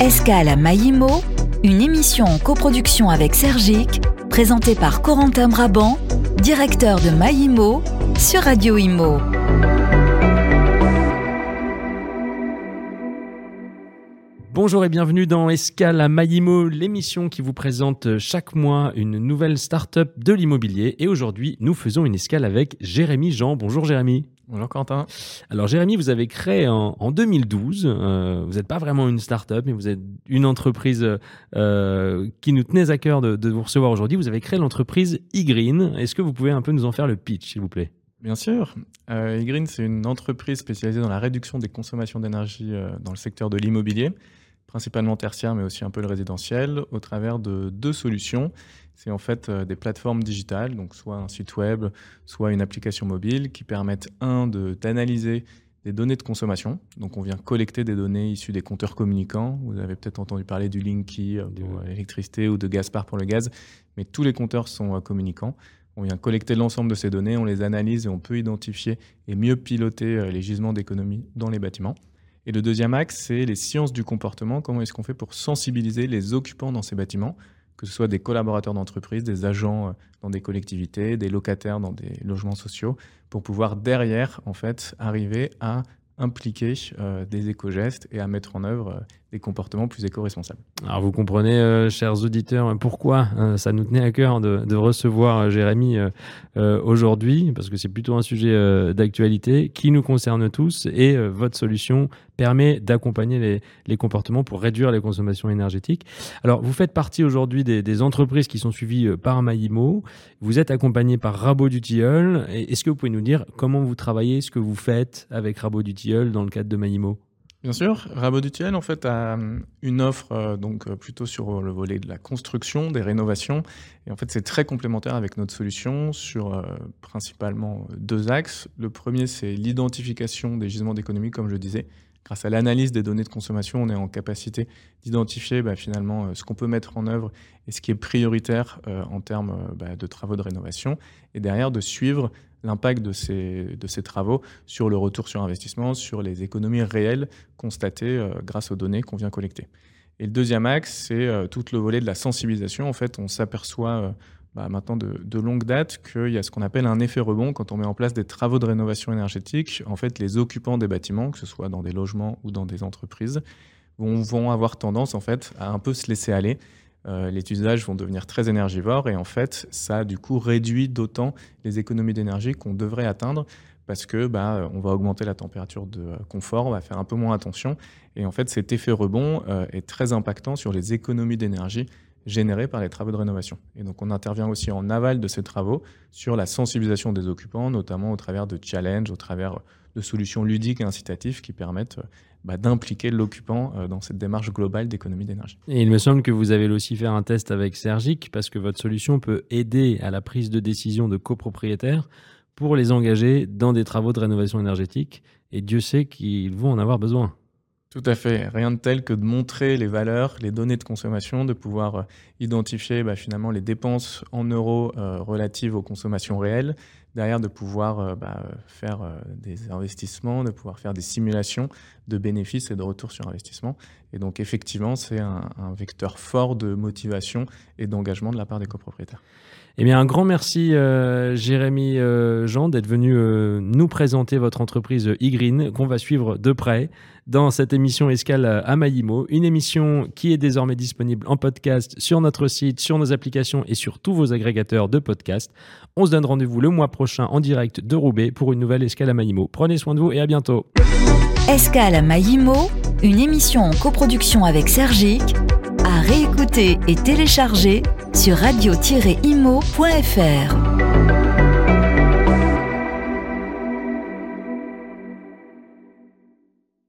Escale à Maïmo, une émission en coproduction avec Sergic, présentée par Corentin Brabant, directeur de Maïmo, sur Radio Imo. Bonjour et bienvenue dans Escale à Maïmo, l'émission qui vous présente chaque mois une nouvelle start-up de l'immobilier. Et aujourd'hui, nous faisons une escale avec Jérémy Jean. Bonjour Jérémy. Bonjour Quentin. Alors Jérémy, vous avez créé en, 2012, euh, vous n'êtes pas vraiment une start-up, mais vous êtes une entreprise euh, qui nous tenait à cœur de, vous recevoir aujourd'hui. Vous avez créé l'entreprise eGreen. Est-ce que vous pouvez un peu nous en faire le pitch, s'il vous plaît? Bien sûr. Euh, eGreen, c'est une entreprise spécialisée dans la réduction des consommations d'énergie dans le secteur de l'immobilier, principalement tertiaire, mais aussi un peu le résidentiel, au travers de deux solutions c'est en fait euh, des plateformes digitales, donc soit un site web, soit une application mobile, qui permettent, un, d'analyser des données de consommation. Donc on vient collecter des données issues des compteurs communicants. Vous avez peut-être entendu parler du Linky euh, pour l'électricité ou de Gaspard pour le gaz, mais tous les compteurs sont euh, communicants. On vient collecter l'ensemble de ces données, on les analyse et on peut identifier et mieux piloter les gisements d'économie dans les bâtiments. Et le deuxième axe, c'est les sciences du comportement. Comment est-ce qu'on fait pour sensibiliser les occupants dans ces bâtiments que ce soit des collaborateurs d'entreprise, des agents euh, dans des collectivités, des locataires dans des logements sociaux, pour pouvoir derrière, en fait, arriver à impliquer euh, des éco-gestes et à mettre en œuvre euh, des comportements plus éco-responsables. Alors vous comprenez, chers auditeurs, pourquoi ça nous tenait à cœur de, recevoir Jérémy aujourd'hui, parce que c'est plutôt un sujet d'actualité qui nous concerne tous et votre solution permet d'accompagner les, comportements pour réduire les consommations énergétiques. Alors vous faites partie aujourd'hui des, entreprises qui sont suivies par Maïmo, vous êtes accompagné par Rabot du. Est-ce que vous pouvez nous dire comment vous travaillez, ce que vous faites avec Rabot du dans le cadre de Maïmo? Bien sûr, Rabot Dutiel en fait a euh, une offre euh, donc euh, plutôt sur le volet de la construction, des rénovations et en fait c'est très complémentaire avec notre solution sur principalement deux axes. Le premier c'est l'identification des gisements d'économie comme je disais. Grâce à l'analyse des données de consommation, on est en capacité d'identifier bah, finalement ce qu'on peut mettre en œuvre et ce qui est prioritaire en termes bah, de travaux de rénovation et derrière de suivre l'impact de ces, travaux sur le retour sur investissement, sur les économies réelles constatées euh, grâce aux données qu'on vient collecter. Et le deuxième axe, c'est euh, tout le volet de la sensibilisation. En fait, on s'aperçoit euh, bah, maintenant de, longue date qu'il y a ce qu'on appelle un effet rebond quand on met en place des travaux de rénovation énergétique. En fait, les occupants des bâtiments, que ce soit dans des logements ou dans des entreprises, vont, vont avoir tendance en fait à un peu se laisser aller euh, les usages vont devenir très énergivores et en fait, ça du coup réduit d'autant les économies d'énergie qu'on devrait atteindre parce que bah, on va augmenter la température de confort, on va faire un peu moins attention et en fait, cet effet rebond euh, est très impactant sur les économies d'énergie générées par les travaux de rénovation. Et donc, on intervient aussi en aval de ces travaux sur la sensibilisation des occupants, notamment au travers de challenges, au travers de solutions ludiques et incitatives qui permettent bah, d'impliquer l'occupant euh, dans cette démarche globale d'économie d'énergie. Et il me semble que vous avez aussi fait un test avec Sergic parce que votre solution peut aider à la prise de décision de copropriétaires pour les engager dans des travaux de rénovation énergétique. Et Dieu sait qu'ils vont en avoir besoin. Tout à fait. Rien de tel que de montrer les valeurs, les données de consommation, de pouvoir euh, identifier bah, finalement les dépenses en euros euh, relatives aux consommations réelles, derrière de pouvoir euh, bah, faire euh, des investissements, de pouvoir faire des simulations de bénéfices et de retours sur investissement. Et donc effectivement, c'est un, vecteur fort de motivation et d'engagement de la part des copropriétaires. Eh bien, un grand merci, euh, Jérémy Jean, d'être venu nous présenter votre entreprise e qu'on va suivre de près dans cette émission Escale à Maïmo, une émission qui est désormais disponible en podcast sur notre site, sur nos applications et sur tous vos agrégateurs de podcasts. On se donne rendez-vous le mois en direct de Roubaix pour une nouvelle Escale à Maïmo. Prenez soin de vous et à bientôt. Escale à Maïmo, une émission en coproduction avec Sergic, à réécouter et télécharger sur radio-imo.fr.